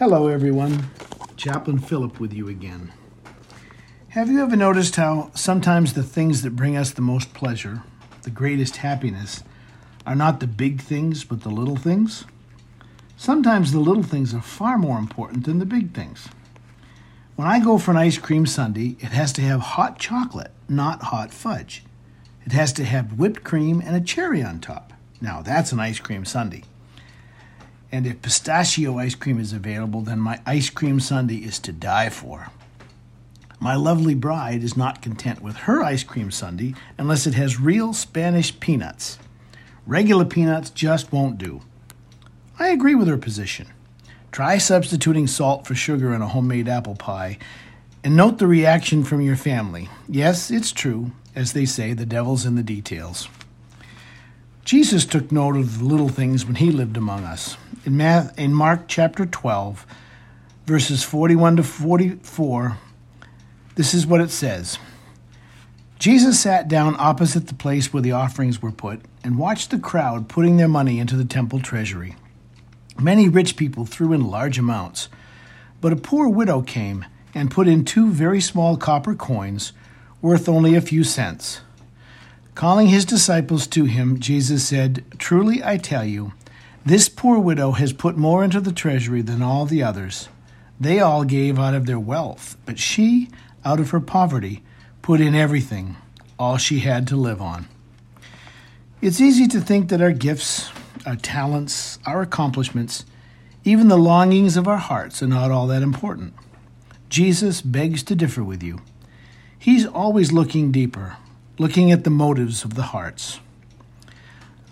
Hello, everyone. Chaplain Philip with you again. Have you ever noticed how sometimes the things that bring us the most pleasure, the greatest happiness, are not the big things but the little things? Sometimes the little things are far more important than the big things. When I go for an ice cream sundae, it has to have hot chocolate, not hot fudge. It has to have whipped cream and a cherry on top. Now, that's an ice cream sundae. And if pistachio ice cream is available, then my ice cream sundae is to die for. My lovely bride is not content with her ice cream sundae unless it has real Spanish peanuts. Regular peanuts just won't do. I agree with her position. Try substituting salt for sugar in a homemade apple pie and note the reaction from your family. Yes, it's true. As they say, the devil's in the details. Jesus took note of the little things when he lived among us. In, Math, in Mark chapter 12, verses 41 to 44, this is what it says Jesus sat down opposite the place where the offerings were put and watched the crowd putting their money into the temple treasury. Many rich people threw in large amounts, but a poor widow came and put in two very small copper coins worth only a few cents. Calling his disciples to him, Jesus said, Truly I tell you, this poor widow has put more into the treasury than all the others. They all gave out of their wealth, but she, out of her poverty, put in everything, all she had to live on. It's easy to think that our gifts, our talents, our accomplishments, even the longings of our hearts are not all that important. Jesus begs to differ with you. He's always looking deeper, looking at the motives of the hearts.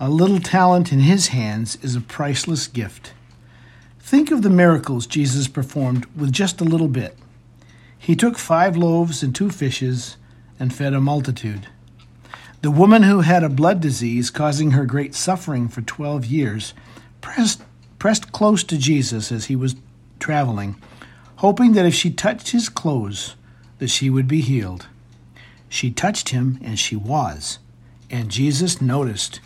A little talent in his hands is a priceless gift. Think of the miracles Jesus performed with just a little bit. He took five loaves and two fishes and fed a multitude. The woman who had a blood disease causing her great suffering for 12 years pressed, pressed close to Jesus as he was traveling, hoping that if she touched his clothes, that she would be healed. She touched him, and she was. And Jesus noticed.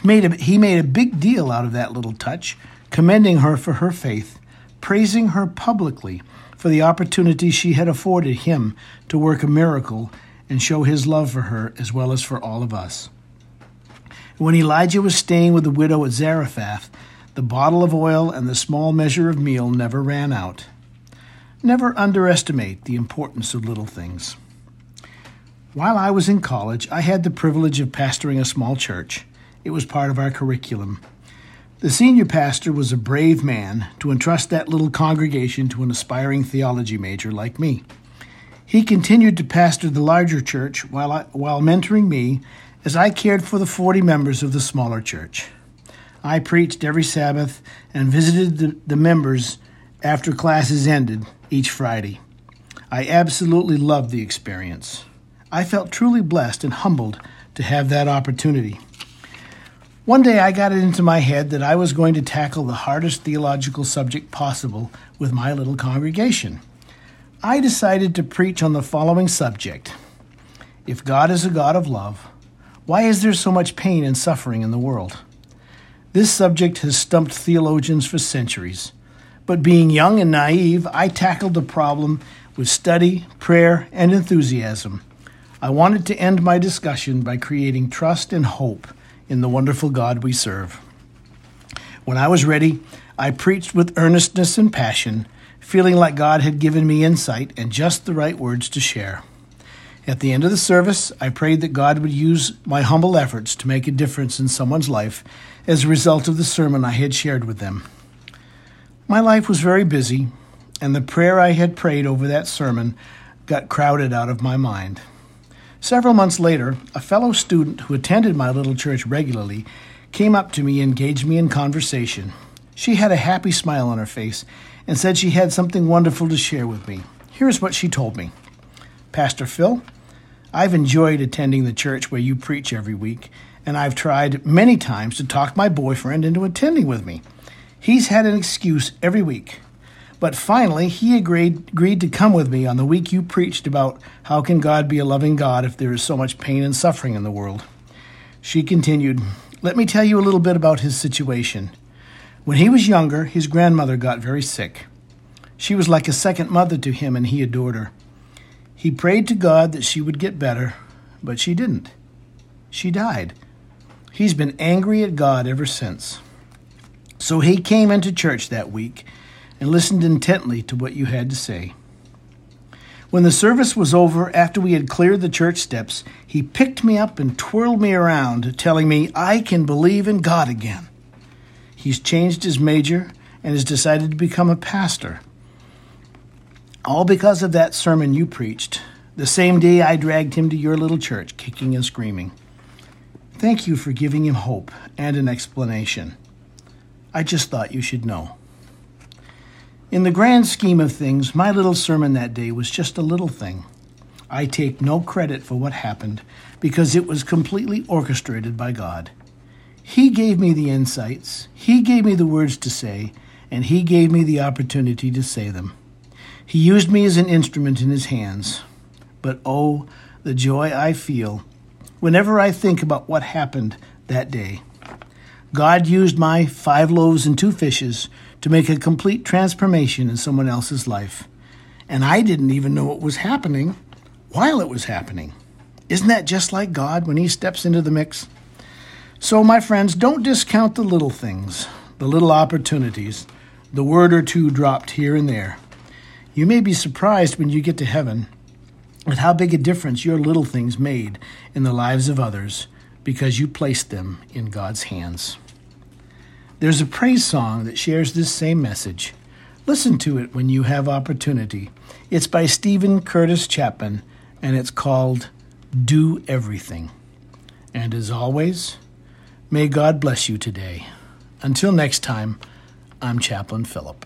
He made, a, he made a big deal out of that little touch, commending her for her faith, praising her publicly for the opportunity she had afforded him to work a miracle and show his love for her as well as for all of us. When Elijah was staying with the widow at Zarephath, the bottle of oil and the small measure of meal never ran out. Never underestimate the importance of little things. While I was in college, I had the privilege of pastoring a small church. It was part of our curriculum. The senior pastor was a brave man to entrust that little congregation to an aspiring theology major like me. He continued to pastor the larger church while, I, while mentoring me as I cared for the 40 members of the smaller church. I preached every Sabbath and visited the, the members after classes ended each Friday. I absolutely loved the experience. I felt truly blessed and humbled to have that opportunity. One day I got it into my head that I was going to tackle the hardest theological subject possible with my little congregation. I decided to preach on the following subject If God is a God of love, why is there so much pain and suffering in the world? This subject has stumped theologians for centuries, but being young and naive, I tackled the problem with study, prayer, and enthusiasm. I wanted to end my discussion by creating trust and hope in the wonderful God we serve. When I was ready, I preached with earnestness and passion, feeling like God had given me insight and just the right words to share. At the end of the service, I prayed that God would use my humble efforts to make a difference in someone's life as a result of the sermon I had shared with them. My life was very busy, and the prayer I had prayed over that sermon got crowded out of my mind. Several months later, a fellow student who attended my little church regularly came up to me and engaged me in conversation. She had a happy smile on her face and said she had something wonderful to share with me. Here's what she told me Pastor Phil, I've enjoyed attending the church where you preach every week, and I've tried many times to talk my boyfriend into attending with me. He's had an excuse every week. But finally, he agreed, agreed to come with me on the week you preached about how can God be a loving God if there is so much pain and suffering in the world. She continued, Let me tell you a little bit about his situation. When he was younger, his grandmother got very sick. She was like a second mother to him, and he adored her. He prayed to God that she would get better, but she didn't. She died. He's been angry at God ever since. So he came into church that week and listened intently to what you had to say. When the service was over, after we had cleared the church steps, he picked me up and twirled me around, telling me I can believe in God again. He's changed his major and has decided to become a pastor. All because of that sermon you preached, the same day I dragged him to your little church, kicking and screaming. Thank you for giving him hope and an explanation. I just thought you should know. In the grand scheme of things, my little sermon that day was just a little thing. I take no credit for what happened because it was completely orchestrated by God. He gave me the insights, He gave me the words to say, and He gave me the opportunity to say them. He used me as an instrument in His hands. But oh, the joy I feel whenever I think about what happened that day. God used my five loaves and two fishes to make a complete transformation in someone else's life. And I didn't even know what was happening while it was happening. Isn't that just like God when He steps into the mix? So, my friends, don't discount the little things, the little opportunities, the word or two dropped here and there. You may be surprised when you get to heaven at how big a difference your little things made in the lives of others because you placed them in God's hands. There's a praise song that shares this same message. Listen to it when you have opportunity. It's by Steven Curtis Chapman, and it's called Do Everything. And as always, May God bless you today. Until next time, I'm Chaplain Philip.